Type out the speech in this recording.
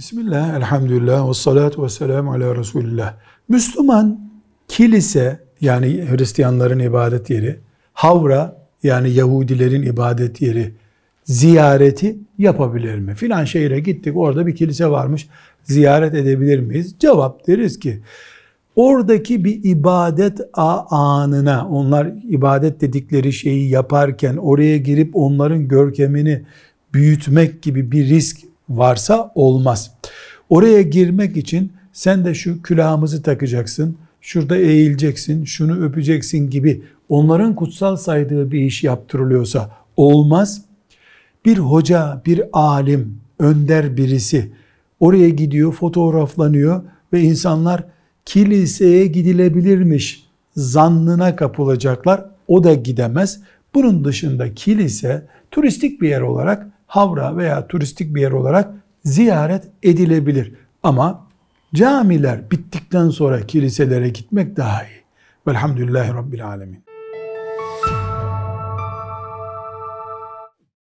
Bismillah, elhamdülillah, ve salatu ve selamu ala Resulillah. Müslüman kilise yani Hristiyanların ibadet yeri, havra yani Yahudilerin ibadet yeri ziyareti yapabilir mi? Filan şehire gittik orada bir kilise varmış ziyaret edebilir miyiz? Cevap deriz ki oradaki bir ibadet anına onlar ibadet dedikleri şeyi yaparken oraya girip onların görkemini büyütmek gibi bir risk varsa olmaz. Oraya girmek için sen de şu külahımızı takacaksın, şurada eğileceksin, şunu öpeceksin gibi onların kutsal saydığı bir iş yaptırılıyorsa olmaz. Bir hoca, bir alim, önder birisi oraya gidiyor, fotoğraflanıyor ve insanlar kiliseye gidilebilirmiş zannına kapılacaklar. O da gidemez. Bunun dışında kilise turistik bir yer olarak havra veya turistik bir yer olarak ziyaret edilebilir. Ama camiler bittikten sonra kiliselere gitmek daha iyi. Velhamdülillahi Rabbil Alemin.